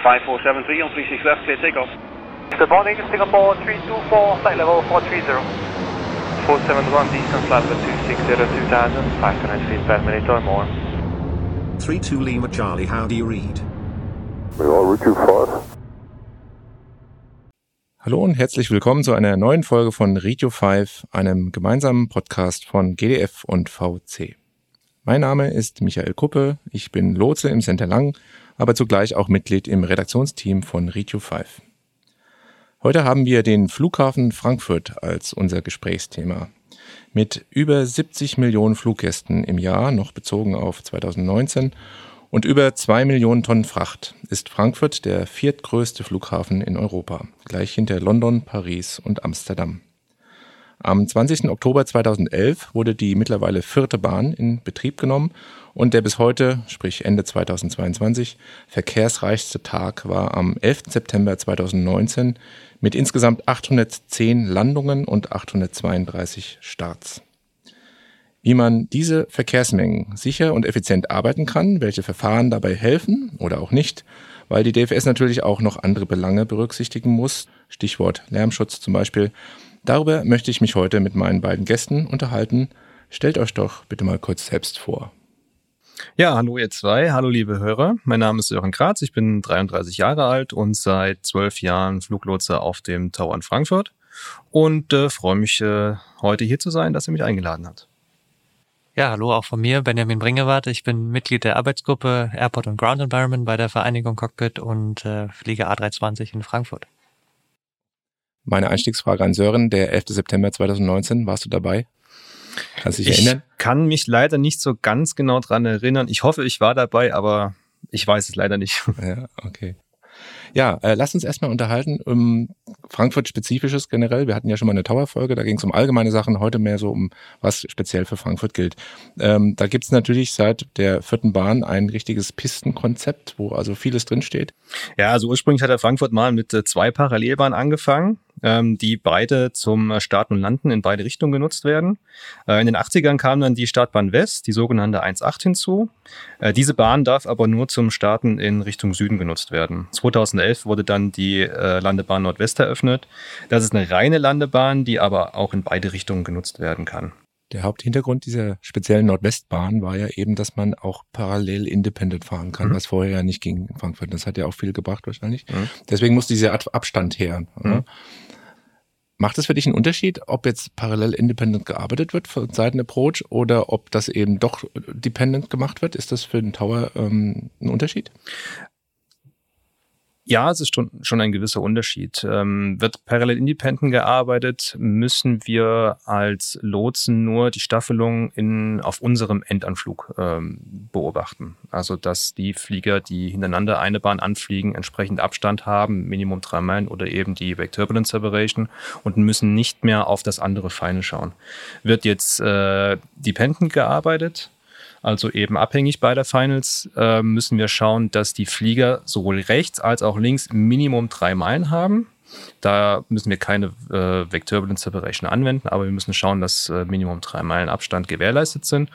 5473 on 36 left, clear takeoff. The morning, Singapore 324, flight level 430. 471 distance level 260 2000, 500 feet per minute or more. 32 Lima Charlie, how do you read? We are route 25. Hallo und herzlich willkommen zu einer neuen Folge von Radio 5, einem gemeinsamen Podcast von GDF und VC. Mein Name ist Michael Kuppe, ich bin Lotse im Center Lang, aber zugleich auch Mitglied im Redaktionsteam von Radio 5. Heute haben wir den Flughafen Frankfurt als unser Gesprächsthema. Mit über 70 Millionen Fluggästen im Jahr, noch bezogen auf 2019, und über zwei Millionen Tonnen Fracht ist Frankfurt der viertgrößte Flughafen in Europa, gleich hinter London, Paris und Amsterdam. Am 20. Oktober 2011 wurde die mittlerweile vierte Bahn in Betrieb genommen und der bis heute, sprich Ende 2022, verkehrsreichste Tag war am 11. September 2019 mit insgesamt 810 Landungen und 832 Starts wie man diese Verkehrsmengen sicher und effizient arbeiten kann, welche Verfahren dabei helfen oder auch nicht, weil die DFS natürlich auch noch andere Belange berücksichtigen muss, Stichwort Lärmschutz zum Beispiel. Darüber möchte ich mich heute mit meinen beiden Gästen unterhalten. Stellt euch doch bitte mal kurz selbst vor. Ja, hallo ihr zwei, hallo liebe Hörer. Mein Name ist Sören Kratz, ich bin 33 Jahre alt und seit zwölf Jahren Fluglotse auf dem Tower in Frankfurt und äh, freue mich äh, heute hier zu sein, dass ihr mich eingeladen habt. Ja, hallo auch von mir, Benjamin Bringewart. Ich bin Mitglied der Arbeitsgruppe Airport und Ground Environment bei der Vereinigung Cockpit und äh, fliege A320 in Frankfurt. Meine Einstiegsfrage an Sören, der 11. September 2019, warst du dabei? Kannst du dich ich erinnern? Ich kann mich leider nicht so ganz genau dran erinnern. Ich hoffe, ich war dabei, aber ich weiß es leider nicht. Ja, okay. Ja, äh, lass uns erstmal unterhalten. Um Frankfurt-spezifisches generell. Wir hatten ja schon mal eine Tower-Folge, da ging es um allgemeine Sachen, heute mehr so um was speziell für Frankfurt gilt. Ähm, da gibt's natürlich seit der vierten Bahn ein richtiges Pistenkonzept, wo also vieles drinsteht. Ja, also ursprünglich hat der Frankfurt mal mit äh, zwei Parallelbahnen angefangen ähm, die beide zum Starten und Landen in beide Richtungen genutzt werden. Äh, in den 80ern kam dann die Startbahn West, die sogenannte 1.8 hinzu. Äh, diese Bahn darf aber nur zum Starten in Richtung Süden genutzt werden. 2011 wurde dann die äh, Landebahn Nordwest eröffnet. Das ist eine reine Landebahn, die aber auch in beide Richtungen genutzt werden kann. Der Haupthintergrund dieser speziellen Nordwestbahn war ja eben, dass man auch parallel independent fahren kann, mhm. was vorher ja nicht ging in Frankfurt. Das hat ja auch viel gebracht wahrscheinlich. Mhm. Deswegen muss dieser Abstand her. Mhm. Macht es für dich einen Unterschied, ob jetzt parallel independent gearbeitet wird von Seiten Approach oder ob das eben doch dependent gemacht wird? Ist das für den Tower ähm, ein Unterschied? Ja, es ist schon, ein gewisser Unterschied. Ähm, wird parallel independent gearbeitet, müssen wir als Lotsen nur die Staffelung in, auf unserem Endanflug ähm, beobachten. Also, dass die Flieger, die hintereinander eine Bahn anfliegen, entsprechend Abstand haben, Minimum drei Meilen oder eben die Wake Turbulence Separation und müssen nicht mehr auf das andere Feine schauen. Wird jetzt äh, dependent gearbeitet, also eben abhängig bei der Finals, äh, müssen wir schauen, dass die Flieger sowohl rechts als auch links Minimum drei Meilen haben. Da müssen wir keine äh, Vector Turbulence Separation anwenden, aber wir müssen schauen, dass äh, Minimum drei Meilen Abstand gewährleistet sind.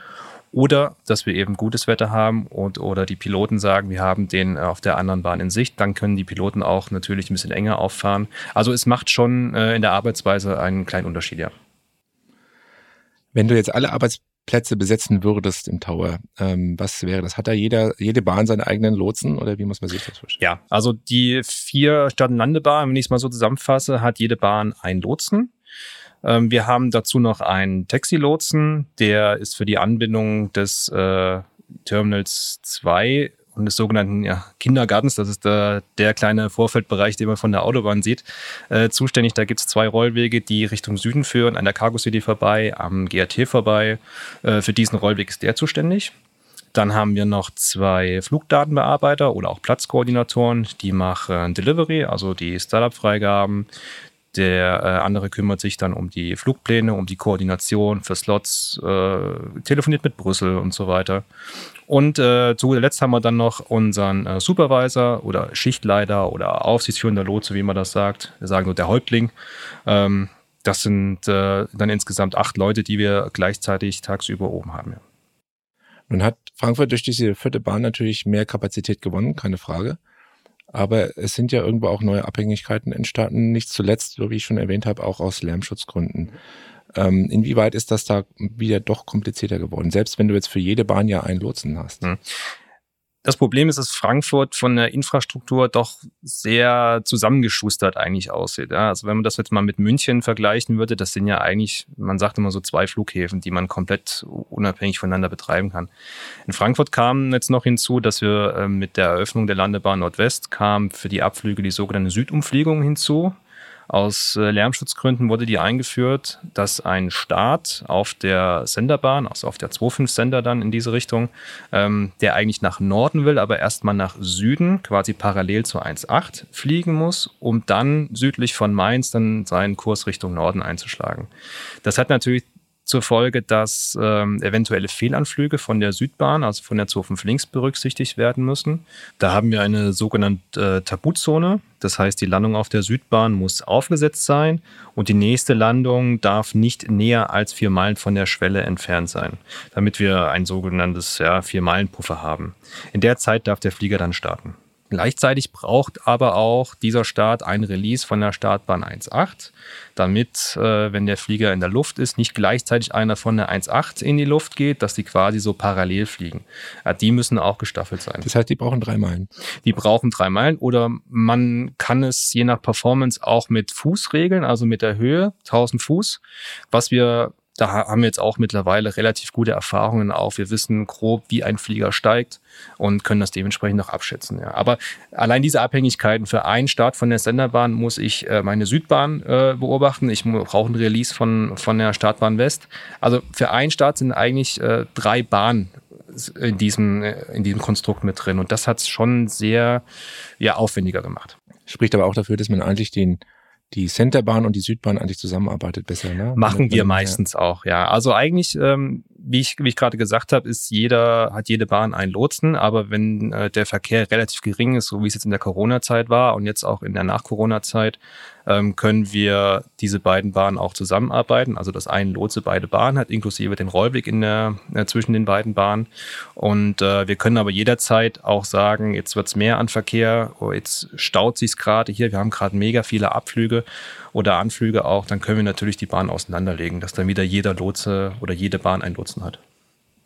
Oder dass wir eben gutes Wetter haben und oder die Piloten sagen, wir haben den äh, auf der anderen Bahn in Sicht, dann können die Piloten auch natürlich ein bisschen enger auffahren. Also es macht schon äh, in der Arbeitsweise einen kleinen Unterschied, ja. Wenn du jetzt alle Arbeits Plätze besetzen würdest im Tower, ähm, was wäre das? Hat da jeder, jede Bahn seine eigenen Lotsen oder wie muss man sich das vorstellen? Ja, also die vier Start- und Landebahnen, wenn ich es mal so zusammenfasse, hat jede Bahn einen Lotsen. Ähm, wir haben dazu noch einen Taxi-Lotsen, der ist für die Anbindung des äh, Terminals 2 und des sogenannten ja, Kindergartens, das ist der, der kleine Vorfeldbereich, den man von der Autobahn sieht, äh, zuständig. Da gibt es zwei Rollwege, die Richtung Süden führen, an der Cargo City vorbei, am GRT vorbei. Äh, für diesen Rollweg ist der zuständig. Dann haben wir noch zwei Flugdatenbearbeiter oder auch Platzkoordinatoren, die machen Delivery, also die Startup-Freigaben. Der äh, andere kümmert sich dann um die Flugpläne, um die Koordination für Slots, äh, telefoniert mit Brüssel und so weiter. Und äh, zu guter Letzt haben wir dann noch unseren äh, Supervisor oder Schichtleiter oder aufsichtsführender Lotse, wie man das sagt. Wir sagen nur der Häuptling. Ähm, das sind äh, dann insgesamt acht Leute, die wir gleichzeitig tagsüber oben haben. Ja. Nun hat Frankfurt durch diese vierte Bahn natürlich mehr Kapazität gewonnen, keine Frage. Aber es sind ja irgendwo auch neue Abhängigkeiten entstanden, nicht zuletzt, so wie ich schon erwähnt habe, auch aus Lärmschutzgründen. Ähm, inwieweit ist das da wieder doch komplizierter geworden, selbst wenn du jetzt für jede Bahn ja einen Lotsen hast? Hm. Das Problem ist, dass Frankfurt von der Infrastruktur doch sehr zusammengeschustert eigentlich aussieht. Ja, also wenn man das jetzt mal mit München vergleichen würde, das sind ja eigentlich, man sagt immer so zwei Flughäfen, die man komplett unabhängig voneinander betreiben kann. In Frankfurt kam jetzt noch hinzu, dass wir äh, mit der Eröffnung der Landebahn Nordwest kam für die Abflüge die sogenannte Südumfliegung hinzu. Aus äh, Lärmschutzgründen wurde die eingeführt, dass ein Start auf der Senderbahn, also auf der 2.5-Sender dann in diese Richtung, ähm, der eigentlich nach Norden will, aber erstmal nach Süden, quasi parallel zur 1.8 fliegen muss, um dann südlich von Mainz dann seinen Kurs Richtung Norden einzuschlagen. Das hat natürlich zur Folge, dass ähm, eventuelle Fehlanflüge von der Südbahn, also von der 25 links berücksichtigt werden müssen. Da haben wir eine sogenannte äh, Tabuzone. Das heißt, die Landung auf der Südbahn muss aufgesetzt sein und die nächste Landung darf nicht näher als vier Meilen von der Schwelle entfernt sein, damit wir ein sogenanntes ja, Vier-Meilen-Puffer haben. In der Zeit darf der Flieger dann starten. Gleichzeitig braucht aber auch dieser Start ein Release von der Startbahn 1.8, damit, äh, wenn der Flieger in der Luft ist, nicht gleichzeitig einer von der 1.8 in die Luft geht, dass die quasi so parallel fliegen. Ja, die müssen auch gestaffelt sein. Das heißt, die brauchen drei Meilen. Die brauchen drei Meilen oder man kann es je nach Performance auch mit Fuß regeln, also mit der Höhe 1000 Fuß, was wir da haben wir jetzt auch mittlerweile relativ gute Erfahrungen auf. Wir wissen grob, wie ein Flieger steigt und können das dementsprechend noch abschätzen. Ja. Aber allein diese Abhängigkeiten für einen Start von der Senderbahn muss ich äh, meine Südbahn äh, beobachten. Ich brauche ein Release von, von der Startbahn West. Also für einen Start sind eigentlich äh, drei Bahnen in diesem, in diesem Konstrukt mit drin. Und das hat es schon sehr ja, aufwendiger gemacht. Spricht aber auch dafür, dass man eigentlich den die Centerbahn und die Südbahn eigentlich zusammenarbeitet besser. Ne? Machen wir meistens ja. auch, ja. Also eigentlich, ähm, wie ich, wie ich gerade gesagt habe, ist jeder, hat jede Bahn einen Lotsen, aber wenn äh, der Verkehr relativ gering ist, so wie es jetzt in der Corona-Zeit war und jetzt auch in der Nach-Corona-Zeit, ähm, können wir diese beiden Bahnen auch zusammenarbeiten. Also dass ein Lotse beide Bahnen hat, inklusive den Rollweg in der, äh, zwischen den beiden Bahnen. Und äh, wir können aber jederzeit auch sagen, jetzt wird's mehr an Verkehr, oh, jetzt staut sich's gerade hier, wir haben gerade mega viele Abflüge oder Anflüge auch, dann können wir natürlich die Bahn auseinanderlegen, dass dann wieder jeder Lotse oder jede Bahn einen Lotsen hat.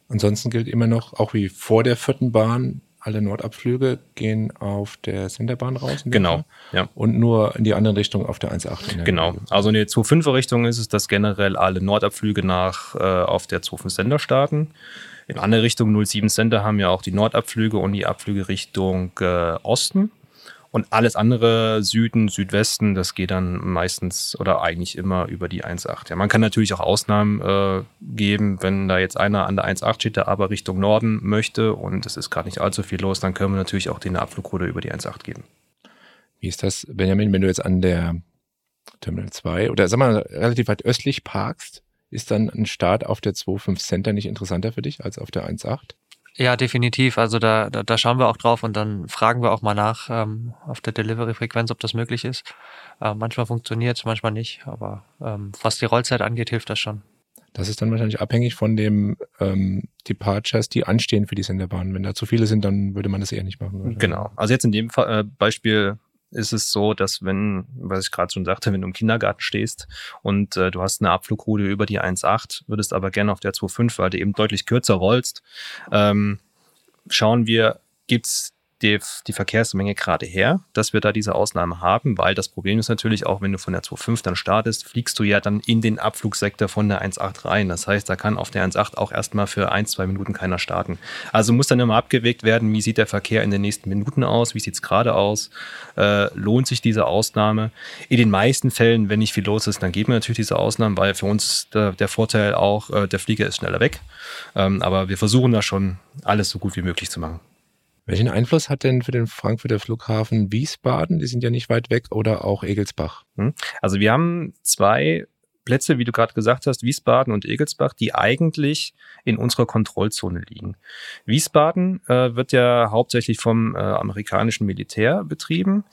Ansonsten gilt immer noch, auch wie vor der vierten Bahn, alle Nordabflüge gehen auf der Senderbahn raus. Genau, ja. Und nur in die andere Richtung auf der 1.8. Genau. Also in der 2.5er Richtung ist es, dass generell alle Nordabflüge nach äh, auf der 2.5 Sender starten. In andere Richtung 07 Sender haben ja auch die Nordabflüge und die Abflüge Richtung äh, Osten. Und alles andere, Süden, Südwesten, das geht dann meistens oder eigentlich immer über die 1.8. Ja, man kann natürlich auch Ausnahmen äh, geben, wenn da jetzt einer an der 1.8 steht, der aber Richtung Norden möchte und es ist gerade nicht allzu viel los, dann können wir natürlich auch den Abflugroute über die 1.8 geben. Wie ist das, Benjamin, wenn du jetzt an der Terminal 2 oder sag mal relativ weit östlich parkst, ist dann ein Start auf der 2.5 Center nicht interessanter für dich als auf der 1.8? Ja, definitiv. Also da, da, da schauen wir auch drauf und dann fragen wir auch mal nach ähm, auf der Delivery-Frequenz, ob das möglich ist. Äh, manchmal funktioniert es, manchmal nicht, aber ähm, was die Rollzeit angeht, hilft das schon. Das ist dann wahrscheinlich abhängig von dem ähm, Departures, die anstehen für die Senderbahn. Wenn da zu viele sind, dann würde man das eher nicht machen. Genau. Also jetzt in dem Fall, äh, Beispiel ist es so, dass wenn, was ich gerade schon sagte, wenn du im Kindergarten stehst und äh, du hast eine Abflugroute über die 1.8, würdest aber gerne auf der 2.5, weil du eben deutlich kürzer rollst, ähm, schauen wir, gibt's die, die Verkehrsmenge gerade her, dass wir da diese Ausnahme haben, weil das Problem ist natürlich auch, wenn du von der 2.5 dann startest, fliegst du ja dann in den Abflugsektor von der 1.8 rein. Das heißt, da kann auf der 1.8 auch erstmal für ein, zwei Minuten keiner starten. Also muss dann immer abgewegt werden, wie sieht der Verkehr in den nächsten Minuten aus, wie sieht es gerade aus, äh, lohnt sich diese Ausnahme. In den meisten Fällen, wenn nicht viel los ist, dann geben wir natürlich diese Ausnahmen, weil für uns der, der Vorteil auch, äh, der Flieger ist schneller weg. Ähm, aber wir versuchen da schon alles so gut wie möglich zu machen. Welchen Einfluss hat denn für den Frankfurter Flughafen Wiesbaden, die sind ja nicht weit weg, oder auch Egelsbach? Hm? Also wir haben zwei Plätze, wie du gerade gesagt hast, Wiesbaden und Egelsbach, die eigentlich in unserer Kontrollzone liegen. Wiesbaden äh, wird ja hauptsächlich vom äh, amerikanischen Militär betrieben.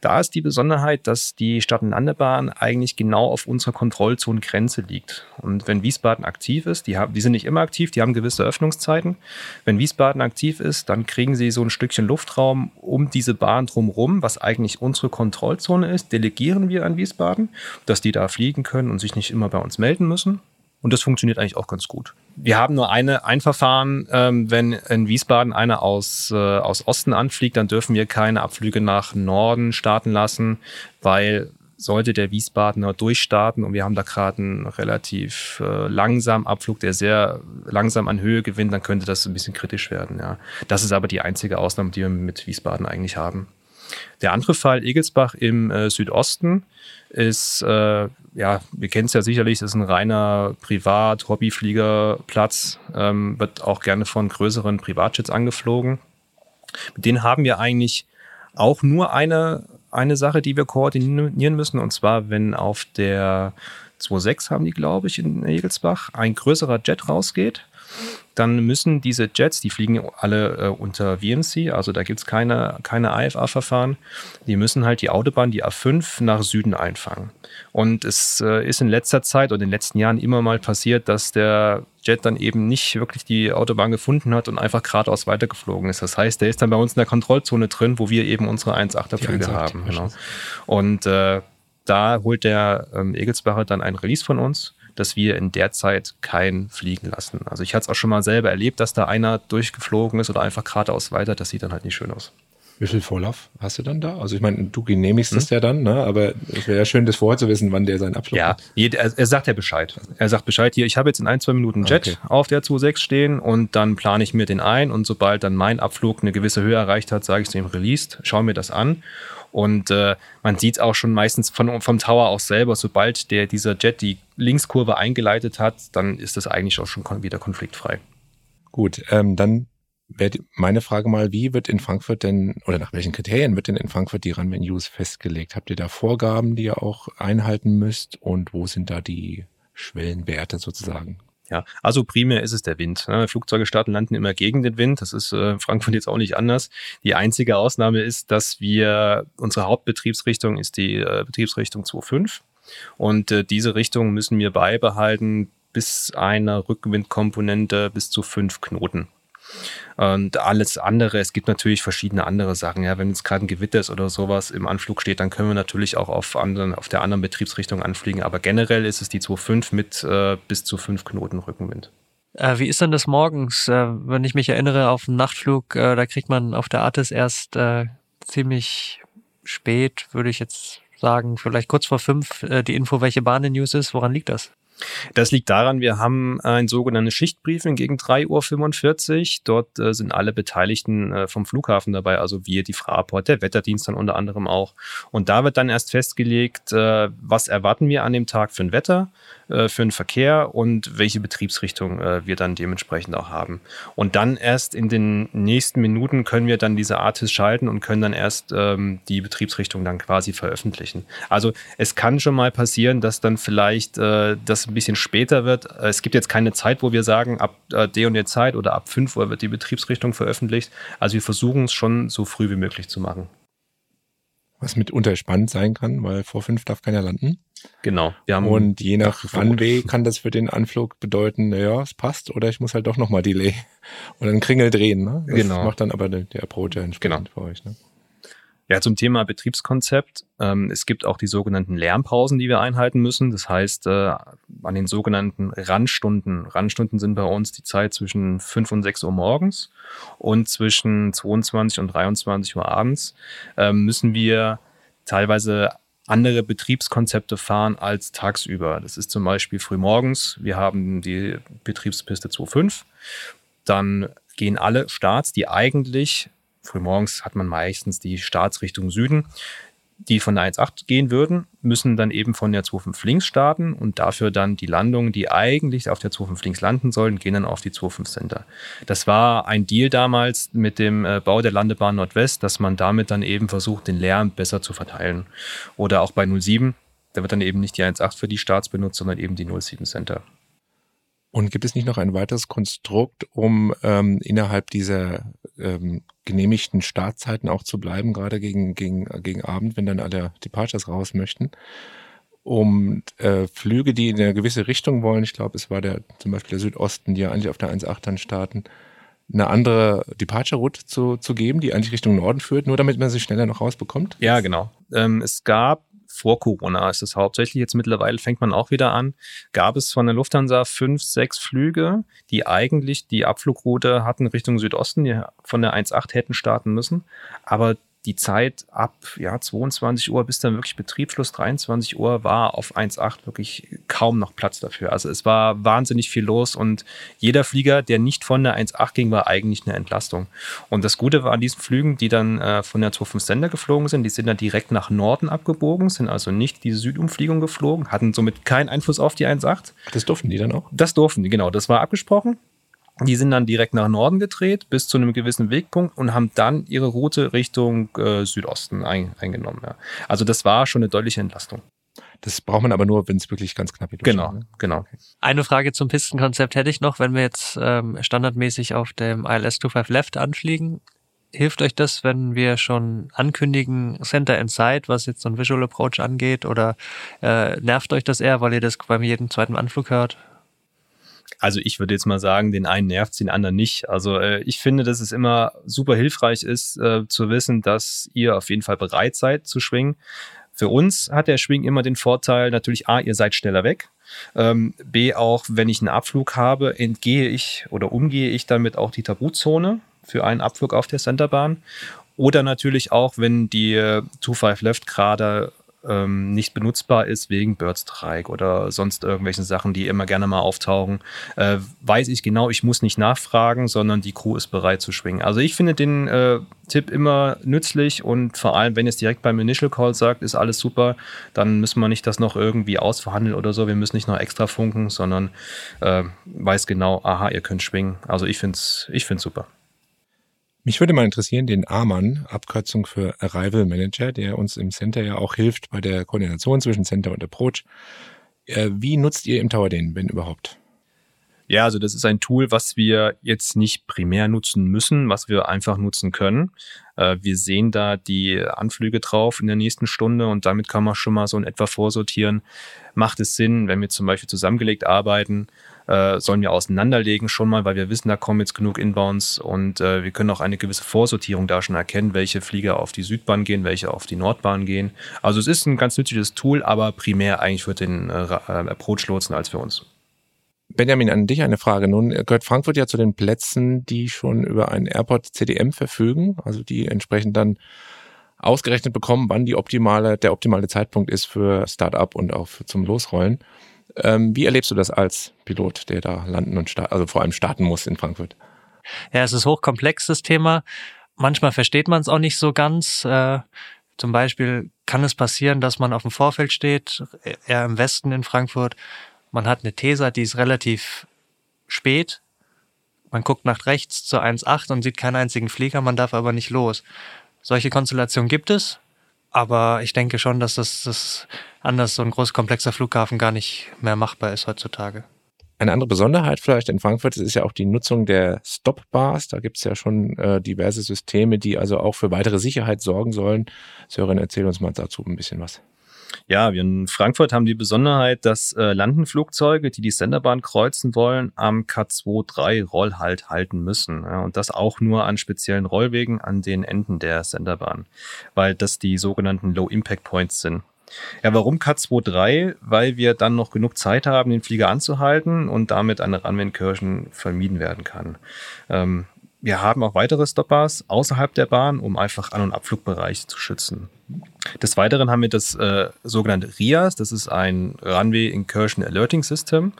Da ist die Besonderheit, dass die Stadt- und Landebahn eigentlich genau auf unserer Kontrollzonengrenze liegt. Und wenn Wiesbaden aktiv ist, die, haben, die sind nicht immer aktiv, die haben gewisse Öffnungszeiten. Wenn Wiesbaden aktiv ist, dann kriegen sie so ein Stückchen Luftraum um diese Bahn drumherum, was eigentlich unsere Kontrollzone ist, delegieren wir an Wiesbaden, dass die da fliegen können und sich nicht immer bei uns melden müssen. Und das funktioniert eigentlich auch ganz gut. Wir haben nur eine, ein Verfahren, ähm, wenn in Wiesbaden einer aus, äh, aus Osten anfliegt, dann dürfen wir keine Abflüge nach Norden starten lassen, weil sollte der Wiesbadener durchstarten und wir haben da gerade einen relativ äh, langsamen Abflug, der sehr langsam an Höhe gewinnt, dann könnte das ein bisschen kritisch werden. Ja. Das ist aber die einzige Ausnahme, die wir mit Wiesbaden eigentlich haben. Der andere Fall, Egelsbach im äh, Südosten, ist, äh, ja, wir kennen es ja sicherlich, ist ein reiner Privat-Hobbyfliegerplatz, ähm, wird auch gerne von größeren Privatjets angeflogen. Mit denen haben wir eigentlich auch nur eine, eine Sache, die wir koordinieren müssen, und zwar, wenn auf der 2.6 haben die, glaube ich, in Egelsbach, ein größerer Jet rausgeht dann müssen diese Jets, die fliegen alle äh, unter VMC, also da gibt es keine, keine IFA-Verfahren, die müssen halt die Autobahn, die A5, nach Süden einfangen. Und es äh, ist in letzter Zeit und in den letzten Jahren immer mal passiert, dass der Jet dann eben nicht wirklich die Autobahn gefunden hat und einfach geradeaus weitergeflogen ist. Das heißt, der ist dann bei uns in der Kontrollzone drin, wo wir eben unsere 1,8er-Flüge haben. Genau. Und äh, da holt der ähm, Egelsbacher dann ein Release von uns dass wir in der Zeit kein fliegen lassen. Also ich hatte es auch schon mal selber erlebt, dass da einer durchgeflogen ist oder einfach geradeaus weiter. Das sieht dann halt nicht schön aus. Wie viel Vorlauf hast du dann da? Also ich meine, du genehmigst hm. das ja dann, ne? aber es wäre ja schön, das vorher zu wissen, wann der seinen Abschluss ja, hat. Ja, er, er, sagt ja Bescheid. Er sagt Bescheid, hier, ich habe jetzt in ein, zwei Minuten Jet okay. auf der 2.6 stehen und dann plane ich mir den ein und sobald dann mein Abflug eine gewisse Höhe erreicht hat, sage ich es dem Released, schau mir das an und äh, man sieht auch schon meistens von, vom Tower aus selber, sobald der, dieser Jet die Linkskurve eingeleitet hat, dann ist das eigentlich auch schon wieder konfliktfrei. Gut, ähm, dann wäre meine Frage mal, wie wird in Frankfurt denn, oder nach welchen Kriterien wird denn in Frankfurt die Run-Venues festgelegt? Habt ihr da Vorgaben, die ihr auch einhalten müsst? Und wo sind da die Schwellenwerte sozusagen? Ja, also primär ist es der Wind. Ne? Flugzeuge starten landen immer gegen den Wind. Das ist äh, Frankfurt jetzt auch nicht anders. Die einzige Ausnahme ist, dass wir, unsere Hauptbetriebsrichtung ist die äh, Betriebsrichtung 2.5. Und äh, diese Richtung müssen wir beibehalten bis einer Rückwindkomponente bis zu fünf Knoten. Und alles andere, es gibt natürlich verschiedene andere Sachen. Ja, wenn jetzt gerade ein Gewitter ist oder sowas im Anflug steht, dann können wir natürlich auch auf, anderen, auf der anderen Betriebsrichtung anfliegen. Aber generell ist es die 2.5 mit äh, bis zu 5 Knoten Rückenwind. Äh, wie ist denn das morgens? Äh, wenn ich mich erinnere, auf einen Nachtflug, äh, da kriegt man auf der Artis erst äh, ziemlich spät, würde ich jetzt sagen, vielleicht kurz vor fünf, äh, die Info, welche Bahn in News ist. Woran liegt das? Das liegt daran, wir haben ein sogenanntes Schichtbriefing gegen 3.45 Uhr. Dort äh, sind alle Beteiligten äh, vom Flughafen dabei, also wir, die Fraport, der Wetterdienst dann unter anderem auch. Und da wird dann erst festgelegt, äh, was erwarten wir an dem Tag für ein Wetter, äh, für den Verkehr und welche Betriebsrichtung äh, wir dann dementsprechend auch haben. Und dann erst in den nächsten Minuten können wir dann diese Artis schalten und können dann erst ähm, die Betriebsrichtung dann quasi veröffentlichen. Also es kann schon mal passieren, dass dann vielleicht äh, das ein bisschen später wird. Es gibt jetzt keine Zeit, wo wir sagen, ab äh, der und der Zeit oder ab 5 Uhr wird die Betriebsrichtung veröffentlicht. Also wir versuchen es schon so früh wie möglich zu machen. Was mitunter spannend sein kann, weil vor fünf darf keiner landen. Genau. und je nach Runway kann das für den Anflug bedeuten, naja, es passt oder ich muss halt doch nochmal Delay oder einen Kringel drehen. Ne? Das genau. macht dann aber der, der Approacher entsprechend genau. für euch. Ne? Ja, zum Thema Betriebskonzept. Ähm, es gibt auch die sogenannten Lärmpausen, die wir einhalten müssen. Das heißt, äh, an den sogenannten Randstunden. Randstunden sind bei uns die Zeit zwischen 5 und 6 Uhr morgens und zwischen 22 und 23 Uhr abends äh, müssen wir teilweise andere Betriebskonzepte fahren als tagsüber. Das ist zum Beispiel frühmorgens. Wir haben die Betriebspiste 2.5. Dann gehen alle Starts, die eigentlich frühmorgens hat man meistens die Startsrichtung Süden, die von der 1.8 gehen würden, müssen dann eben von der 2.5 links starten und dafür dann die Landungen, die eigentlich auf der 2.5 links landen sollen, gehen dann auf die 2.5 Center. Das war ein Deal damals mit dem äh, Bau der Landebahn Nordwest, dass man damit dann eben versucht, den Lärm besser zu verteilen. Oder auch bei 07 Da wird dann eben nicht die 1.8 für die Starts benutzt, sondern eben die 07 Center. Und gibt es nicht noch ein weiteres Konstrukt, um ähm, innerhalb dieser ähm, genehmigten Startzeiten auch zu bleiben, gerade gegen, gegen, gegen Abend, wenn dann alle Departures raus möchten? Um äh, Flüge, die in eine gewisse Richtung wollen, ich glaube, es war der zum Beispiel der Südosten, die ja eigentlich auf der 1.8 dann starten, eine andere Departure-Route zu, zu geben, die eigentlich Richtung Norden führt, nur damit man sie schneller noch rausbekommt? Ja, genau. Ähm, es gab vor Corona ist es hauptsächlich. Jetzt mittlerweile fängt man auch wieder an. Gab es von der Lufthansa fünf, sechs Flüge, die eigentlich die Abflugroute hatten Richtung Südosten, die von der 1.8 hätten starten müssen. Aber die Zeit ab ja, 22 Uhr bis dann wirklich Betriebsschluss 23 Uhr war auf 1.8 wirklich kaum noch Platz dafür. Also es war wahnsinnig viel los und jeder Flieger, der nicht von der 1.8 ging, war eigentlich eine Entlastung. Und das Gute war an diesen Flügen, die dann äh, von der 25 Sender geflogen sind, die sind dann direkt nach Norden abgebogen, sind also nicht die Südumfliegung geflogen, hatten somit keinen Einfluss auf die 1.8. Das durften die dann auch? Das durften die, genau. Das war abgesprochen. Die sind dann direkt nach Norden gedreht bis zu einem gewissen Wegpunkt und haben dann ihre Route Richtung äh, Südosten ein, eingenommen. Ja. Also das war schon eine deutliche Entlastung. Das braucht man aber nur, wenn es wirklich ganz knapp wird. Genau, ne? genau. Eine Frage zum Pistenkonzept hätte ich noch, wenn wir jetzt ähm, standardmäßig auf dem ILS 25 Left anfliegen. Hilft euch das, wenn wir schon ankündigen Center Inside, was jetzt so ein Visual Approach angeht, oder äh, nervt euch das eher, weil ihr das beim jedem zweiten Anflug hört? Also ich würde jetzt mal sagen, den einen nervt den anderen nicht. Also äh, ich finde, dass es immer super hilfreich ist, äh, zu wissen, dass ihr auf jeden Fall bereit seid zu schwingen. Für uns hat der Schwing immer den Vorteil, natürlich A, ihr seid schneller weg. Ähm, B, auch wenn ich einen Abflug habe, entgehe ich oder umgehe ich damit auch die Tabuzone für einen Abflug auf der Centerbahn. Oder natürlich auch, wenn die 2-5 Left gerade ähm, nicht benutzbar ist wegen Birdstrike oder sonst irgendwelchen Sachen, die immer gerne mal auftauchen, äh, weiß ich genau, ich muss nicht nachfragen, sondern die Crew ist bereit zu schwingen. Also ich finde den äh, Tipp immer nützlich und vor allem, wenn es direkt beim Initial Call sagt, ist alles super, dann müssen wir nicht das noch irgendwie ausverhandeln oder so. Wir müssen nicht noch extra funken, sondern äh, weiß genau, aha, ihr könnt schwingen. Also ich finde es ich find's super. Mich würde mal interessieren, den AMAN, Abkürzung für Arrival Manager, der uns im Center ja auch hilft bei der Koordination zwischen Center und Approach. Äh, wie nutzt ihr im Tower den, wenn überhaupt? Ja, also das ist ein Tool, was wir jetzt nicht primär nutzen müssen, was wir einfach nutzen können. Äh, wir sehen da die Anflüge drauf in der nächsten Stunde und damit kann man schon mal so in etwa vorsortieren. Macht es Sinn, wenn wir zum Beispiel zusammengelegt arbeiten, äh, sollen wir auseinanderlegen schon mal, weil wir wissen, da kommen jetzt genug Inbounds und äh, wir können auch eine gewisse Vorsortierung da schon erkennen, welche Flieger auf die Südbahn gehen, welche auf die Nordbahn gehen. Also es ist ein ganz nützliches Tool, aber primär eigentlich für den äh, äh Approach-Lotsen als für uns. Benjamin, an dich eine Frage. Nun gehört Frankfurt ja zu den Plätzen, die schon über einen Airport CDM verfügen, also die entsprechend dann ausgerechnet bekommen, wann die optimale, der optimale Zeitpunkt ist für Startup und auch zum Losrollen. Ähm, wie erlebst du das als Pilot, der da landen und starten, also vor allem starten muss in Frankfurt? Ja, es ist hochkomplex, das Thema. Manchmal versteht man es auch nicht so ganz. Äh, zum Beispiel kann es passieren, dass man auf dem Vorfeld steht, eher im Westen in Frankfurt. Man hat eine Tesa, die ist relativ spät. Man guckt nach rechts zur 1.8 und sieht keinen einzigen Flieger, man darf aber nicht los. Solche Konstellationen gibt es. Aber ich denke schon, dass das, das anders so ein groß komplexer Flughafen gar nicht mehr machbar ist heutzutage. Eine andere Besonderheit vielleicht in Frankfurt ist ja auch die Nutzung der Stop-Bars. Da gibt es ja schon äh, diverse Systeme, die also auch für weitere Sicherheit sorgen sollen. Sören, erzähl uns mal dazu ein bisschen was. Ja, wir in Frankfurt haben die Besonderheit, dass äh, Landenflugzeuge, die die Senderbahn kreuzen wollen, am K23 Rollhalt halten müssen. Ja, und das auch nur an speziellen Rollwegen an den Enden der Senderbahn, weil das die sogenannten Low Impact Points sind. Ja, warum K23? Weil wir dann noch genug Zeit haben, den Flieger anzuhalten und damit eine Runway-Incursion vermieden werden kann. Ähm, wir haben auch weitere Stoppers außerhalb der Bahn, um einfach An- und Abflugbereiche zu schützen. Des Weiteren haben wir das äh, sogenannte RIAS, das ist ein Runway Incursion Alerting System,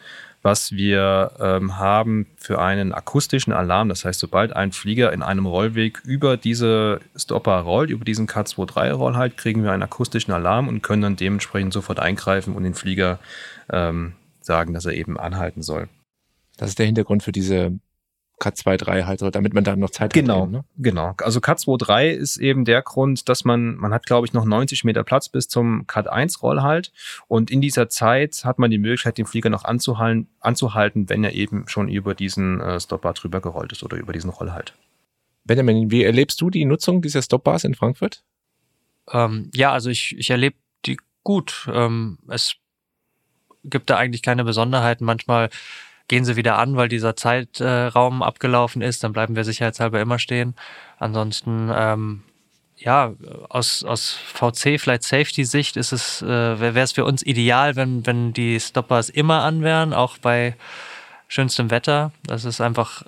was wir ähm, haben für einen akustischen Alarm. Das heißt, sobald ein Flieger in einem Rollweg über diese Stopper rollt, über diesen K23-Roll halt, kriegen wir einen akustischen Alarm und können dann dementsprechend sofort eingreifen und den Flieger ähm, sagen, dass er eben anhalten soll. Das ist der Hintergrund für diese Cut 2, 3 halt so, damit man da noch Zeit Genau, hat. eben, Ne? genau. Also Cut 2, 3 ist eben der Grund, dass man, man hat glaube ich noch 90 Meter Platz bis zum Cut 1 Rollhalt und in dieser Zeit hat man die Möglichkeit, den Flieger noch anzuhalten, anzuhalten wenn er eben schon über diesen äh, Stopbar drüber gerollt ist oder über diesen Rollhalt. Benjamin, wie erlebst du die Nutzung dieser Stopbars in Frankfurt? Ähm, ja, also ich, ich erlebe die gut. Ähm, es gibt da eigentlich keine Besonderheiten. Manchmal gehen sie wieder an, weil dieser Zeitraum abgelaufen ist. Dann bleiben wir sicherheitshalber immer stehen. Ansonsten, ähm, ja, aus, aus VC, vielleicht Safety-Sicht ist es, äh, wäre es für uns ideal, wenn, wenn die Stoppers immer an wären, auch bei schönstem Wetter. Das ist einfach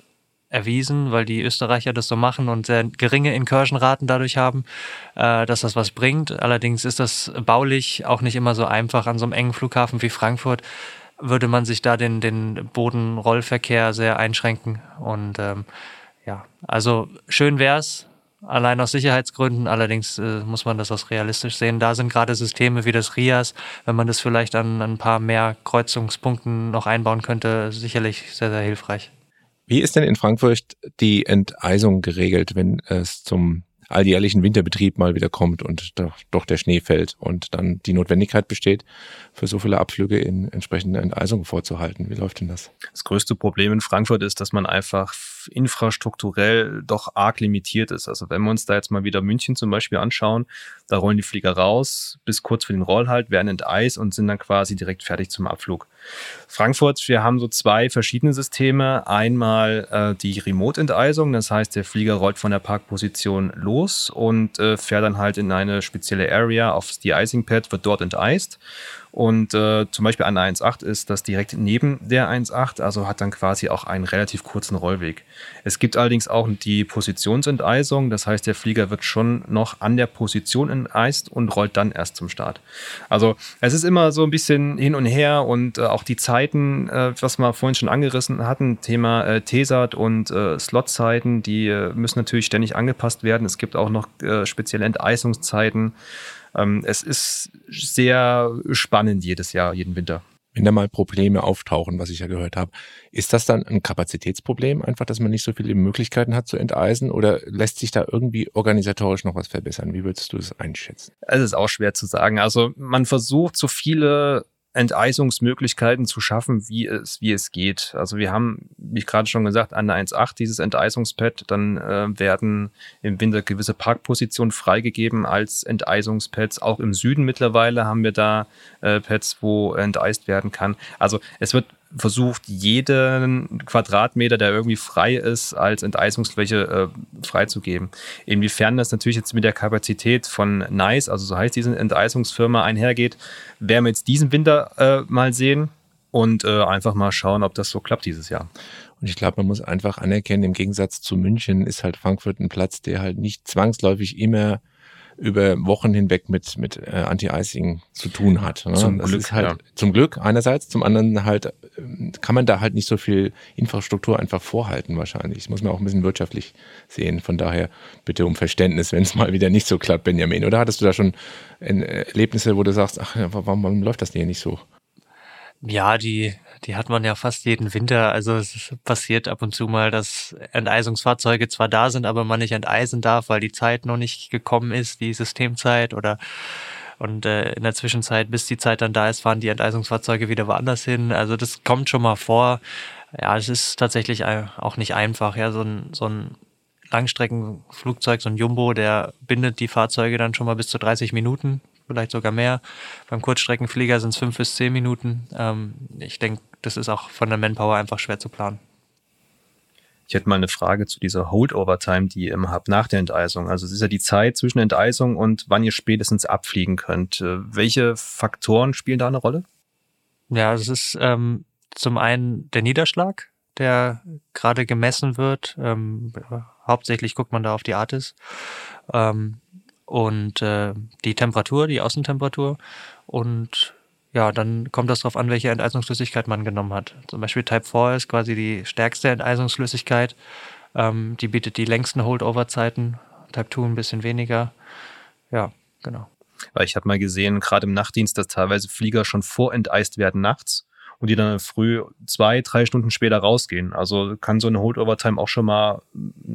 erwiesen, weil die Österreicher das so machen und sehr geringe Incursion-Raten dadurch haben, äh, dass das was bringt. Allerdings ist das baulich auch nicht immer so einfach an so einem engen Flughafen wie Frankfurt würde man sich da den, den Bodenrollverkehr sehr einschränken. Und ähm, ja, also schön wär's, allein aus Sicherheitsgründen. Allerdings äh, muss man das auch realistisch sehen. Da sind gerade Systeme wie das RIAS, wenn man das vielleicht an ein paar mehr Kreuzungspunkten noch einbauen könnte, sicherlich sehr, sehr hilfreich. Wie ist denn in Frankfurt die Enteisung geregelt, wenn es zum alljährlichen Winterbetrieb mal wieder kommt und doch, der Schnee fällt und dann die Notwendigkeit besteht, für so viele Abflüge in entsprechende Enteisung vorzuhalten? Wie läuft denn das? Das größte Problem in Frankfurt ist, dass man einfach infrastrukturell doch arg limitiert ist. Also wenn wir uns da jetzt mal wieder München zum Beispiel anschauen, da rollen die Flieger raus, bis kurz für den Rollhalt, werden enteist und sind dann quasi direkt fertig zum Abflug. Frankfurt, wir haben so zwei verschiedene Systeme. Einmal äh, die Remote-Enteisung, das heißt, der Flieger rollt von der Parkposition los und äh, fährt dann halt in eine spezielle Area aufs De-Icing-Pad, wird dort enteist. Und äh, zum Beispiel an der 1.8 ist das direkt neben der 1.8, also hat dann quasi auch einen relativ kurzen Rollweg. Es gibt allerdings auch die Positionsenteisung, das heißt, der Flieger wird schon noch an der Position enteist und rollt dann erst zum Start. Also es ist immer so ein bisschen hin und her und äh, auch die Zeiten, äh, was wir vorhin schon angerissen hatten, Thema äh, TESAT und äh, Slotzeiten, die äh, müssen natürlich ständig angepasst werden. Es gibt auch noch äh, spezielle Enteisungszeiten. Ähm, es ist sehr spannend jedes Jahr, jeden Winter. Wenn da mal Probleme auftauchen, was ich ja gehört habe, ist das dann ein Kapazitätsproblem, einfach, dass man nicht so viele Möglichkeiten hat zu enteisen oder lässt sich da irgendwie organisatorisch noch was verbessern? Wie würdest du das einschätzen? Es ist auch schwer zu sagen. Also man versucht so viele Enteisungsmöglichkeiten zu schaffen, wie es, wie es geht. Also wir haben, wie ich gerade schon gesagt, an der 1.8 dieses Enteisungspad, dann äh, werden im Winter gewisse Parkpositionen freigegeben als Enteisungspads. Auch im Süden mittlerweile haben wir da äh, Pads, wo enteist werden kann. Also es wird versucht, jeden Quadratmeter, der irgendwie frei ist, als Enteisungsfläche äh, freizugeben. Inwiefern das natürlich jetzt mit der Kapazität von NICE, also so heißt diese Enteisungsfirma, einhergeht, werden wir jetzt diesen Winter äh, mal sehen und äh, einfach mal schauen, ob das so klappt dieses Jahr. Und ich glaube, man muss einfach anerkennen, im Gegensatz zu München ist halt Frankfurt ein Platz, der halt nicht zwangsläufig immer über Wochen hinweg mit, mit äh, Anti-Icing zu tun hat. Ne? Zum das Glück, ist halt ja. zum Glück einerseits, zum anderen halt ähm, kann man da halt nicht so viel Infrastruktur einfach vorhalten wahrscheinlich. Das muss man auch ein bisschen wirtschaftlich sehen. Von daher bitte um Verständnis, wenn es mal wieder nicht so klappt, Benjamin. Oder hattest du da schon Erlebnisse, wo du sagst, ach, warum, warum läuft das denn hier nicht so? Ja, die, die hat man ja fast jeden Winter. Also es passiert ab und zu mal, dass Enteisungsfahrzeuge zwar da sind, aber man nicht enteisen darf, weil die Zeit noch nicht gekommen ist, die Systemzeit oder und äh, in der Zwischenzeit, bis die Zeit dann da ist, fahren die Enteisungsfahrzeuge wieder woanders hin. Also das kommt schon mal vor. Ja, es ist tatsächlich auch nicht einfach. Ja, so ein, so ein Langstreckenflugzeug, so ein Jumbo, der bindet die Fahrzeuge dann schon mal bis zu 30 Minuten, vielleicht sogar mehr. Beim Kurzstreckenflieger sind es fünf bis zehn Minuten. Ähm, ich denke, das ist auch von der Manpower einfach schwer zu planen. Ich hätte mal eine Frage zu dieser Holdover-Time, die ihr immer habt nach der Enteisung. Also es ist ja die Zeit zwischen Enteisung und wann ihr spätestens abfliegen könnt. Äh, welche Faktoren spielen da eine Rolle? Ja, es ist ähm, zum einen der Niederschlag, der gerade gemessen wird. Ähm, hauptsächlich guckt man da auf die Artis. Ähm, und äh, die Temperatur, die Außentemperatur. Und ja, dann kommt das darauf an, welche Enteisungsflüssigkeit man genommen hat. Zum Beispiel Type 4 ist quasi die stärkste Enteisungsflüssigkeit. Ähm, die bietet die längsten Holdover-Zeiten. Type 2 ein bisschen weniger. Ja, genau. Weil ich habe mal gesehen, gerade im Nachtdienst, dass teilweise Flieger schon vorenteist werden nachts und die dann früh zwei, drei Stunden später rausgehen. Also kann so eine Holdover-Time auch schon mal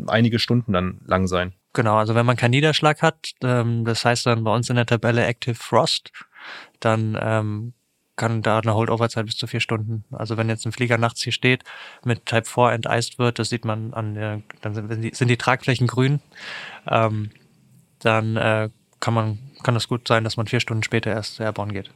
einige Stunden dann lang sein. Genau, also wenn man keinen Niederschlag hat, ähm, das heißt dann bei uns in der Tabelle Active Frost, dann ähm, kann da eine Holdover-Zeit bis zu vier Stunden. Also wenn jetzt ein Flieger nachts hier steht, mit Type 4 enteist wird, das sieht man an der, dann sind die, sind die Tragflächen grün, ähm, dann äh, kann man, kann es gut sein, dass man vier Stunden später erst airborne geht.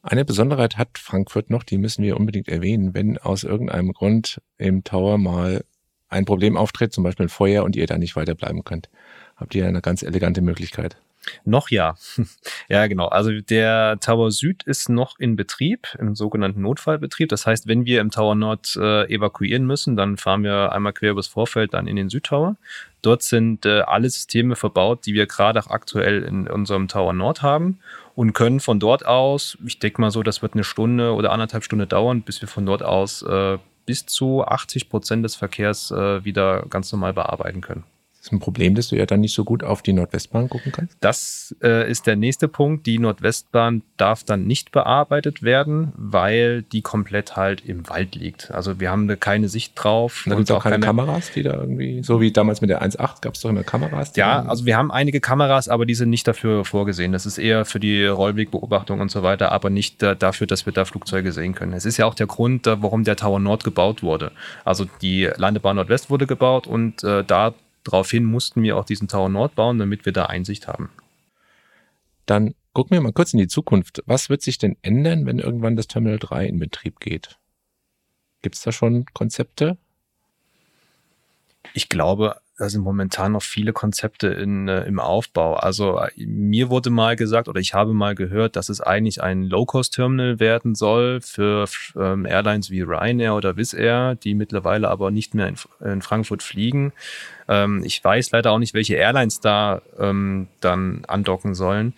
Eine Besonderheit hat Frankfurt noch, die müssen wir unbedingt erwähnen, wenn aus irgendeinem Grund im Tower mal ein Problem auftritt, zum Beispiel ein Feuer und ihr da nicht weiterbleiben könnt, habt ihr eine ganz elegante Möglichkeit. Noch ja. ja, genau. Also der Tower Süd ist noch in Betrieb, im sogenannten Notfallbetrieb. Das heißt, wenn wir im Tower Nord äh, evakuieren müssen, dann fahren wir einmal quer übers Vorfeld dann in den Südtower. Dort sind äh, alle Systeme verbaut, die wir gerade auch aktuell in unserem Tower Nord haben und können von dort aus, ich denke mal so, das wird eine Stunde oder anderthalb Stunde dauern, bis wir von dort aus äh, bis zu 80 Prozent des Verkehrs äh, wieder ganz normal bearbeiten können ist ein Problem, dass du ja dann nicht so gut auf die Nordwestbahn gucken kannst? Das äh, ist der nächste Punkt. Die Nordwestbahn darf dann nicht bearbeitet werden, weil die komplett halt im Wald liegt. Also wir haben da keine Sicht drauf. Da gibt es auch keine, keine, Kameras, die da irgendwie, so wie damals mit der 1.8 gab es doch immer Kameras. Ja, also wir haben einige Kameras, aber die sind nicht dafür vorgesehen. Das ist eher für die Rollwegbeobachtung und so weiter, aber nicht äh, dafür, dass wir da Flugzeuge sehen können. Es ist ja auch der Grund, äh, warum der Tower Nord gebaut wurde. Also die Landebahn Nordwest wurde gebaut und äh, da Daraufhin mussten wir auch diesen Tower Nord bauen, damit wir da Einsicht haben. Dann gucken wir mal kurz in die Zukunft. Was wird sich denn ändern, wenn irgendwann das Terminal 3 in Betrieb geht? Gibt es da schon Konzepte? Ich glaube, da sind momentan noch viele Konzepte in, äh, im Aufbau. Also äh, mir wurde mal gesagt oder ich habe mal gehört, dass es eigentlich ein Low-Cost-Terminal werden soll für ähm, Airlines wie Ryanair oder Wizz Air, die mittlerweile aber nicht mehr in, in Frankfurt fliegen. Ähm, ich weiß leider auch nicht, welche Airlines da ähm, dann andocken sollen.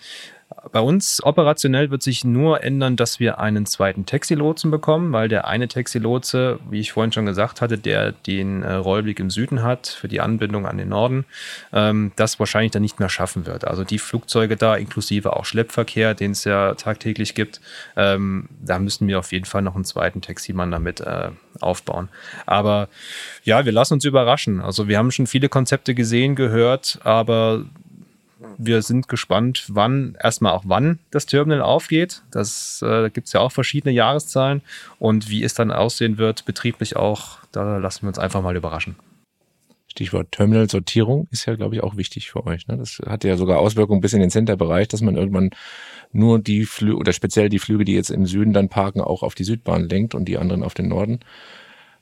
Bei uns operationell wird sich nur ändern, dass wir einen zweiten Taxilotsen bekommen, weil der eine Taxilotse, wie ich vorhin schon gesagt hatte, der den äh, Rollweg im Süden hat für die Anbindung an den Norden, ähm, das wahrscheinlich dann nicht mehr schaffen wird. Also die Flugzeuge da, inklusive auch Schleppverkehr, den es ja tagtäglich gibt, ähm, da müssen wir auf jeden Fall noch einen zweiten Taximann damit äh, aufbauen. Aber ja, wir lassen uns überraschen. Also wir haben schon viele Konzepte gesehen, gehört, aber wir sind gespannt, wann, erstmal auch wann das Terminal aufgeht. Das äh, gibt es ja auch verschiedene Jahreszahlen. Und wie es dann aussehen wird, betrieblich auch, da lassen wir uns einfach mal überraschen. Stichwort Terminal-Sortierung ist ja, glaube ich, auch wichtig für euch. Ne? Das hat ja sogar Auswirkungen bis in den Center-Bereich, dass man irgendwann nur die Flüge oder speziell die Flüge, die jetzt im Süden dann parken, auch auf die Südbahn lenkt und die anderen auf den Norden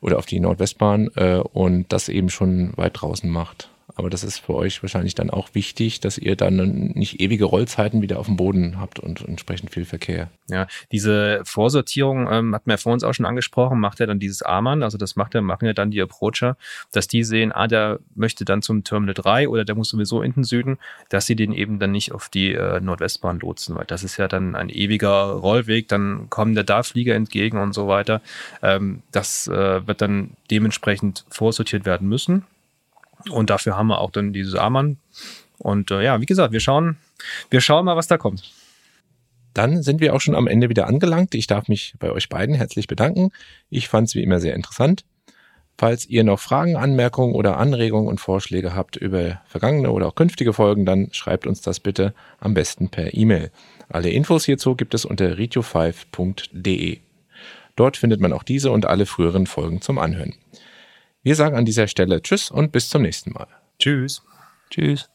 oder auf die Nordwestbahn äh, und das eben schon weit draußen macht. Aber das ist für euch wahrscheinlich dann auch wichtig, dass ihr dann nicht ewige Rollzeiten wieder auf dem Boden habt und entsprechend viel Verkehr. Ja, diese Vorsortierung ähm, hat mir ja vor uns auch schon angesprochen, macht ja dann dieses Amann, also das macht ja, machen ja dann die Approacher, dass die sehen, ah, der möchte dann zum Terminal 3 oder der muss sowieso in den Süden, dass sie den eben dann nicht auf die äh, Nordwestbahn lotsen, weil das ist ja dann ein ewiger Rollweg, dann kommen der da Flieger entgegen und so weiter. Ähm, das äh, wird dann dementsprechend vorsortiert werden müssen. Und dafür haben wir auch dann dieses Amann. Und äh, ja, wie gesagt, wir schauen, wir schauen mal, was da kommt. Dann sind wir auch schon am Ende wieder angelangt. Ich darf mich bei euch beiden herzlich bedanken. Ich fand es wie immer sehr interessant. Falls ihr noch Fragen, Anmerkungen oder Anregungen und Vorschläge habt über vergangene oder auch künftige Folgen, dann schreibt uns das bitte am besten per E-Mail. Alle Infos hierzu gibt es unter radio5.de. Dort findet man auch diese und alle früheren Folgen zum Anhören. Wir sagen an dieser Stelle Tschüss und bis zum nächsten Mal. Tschüss. Tschüss.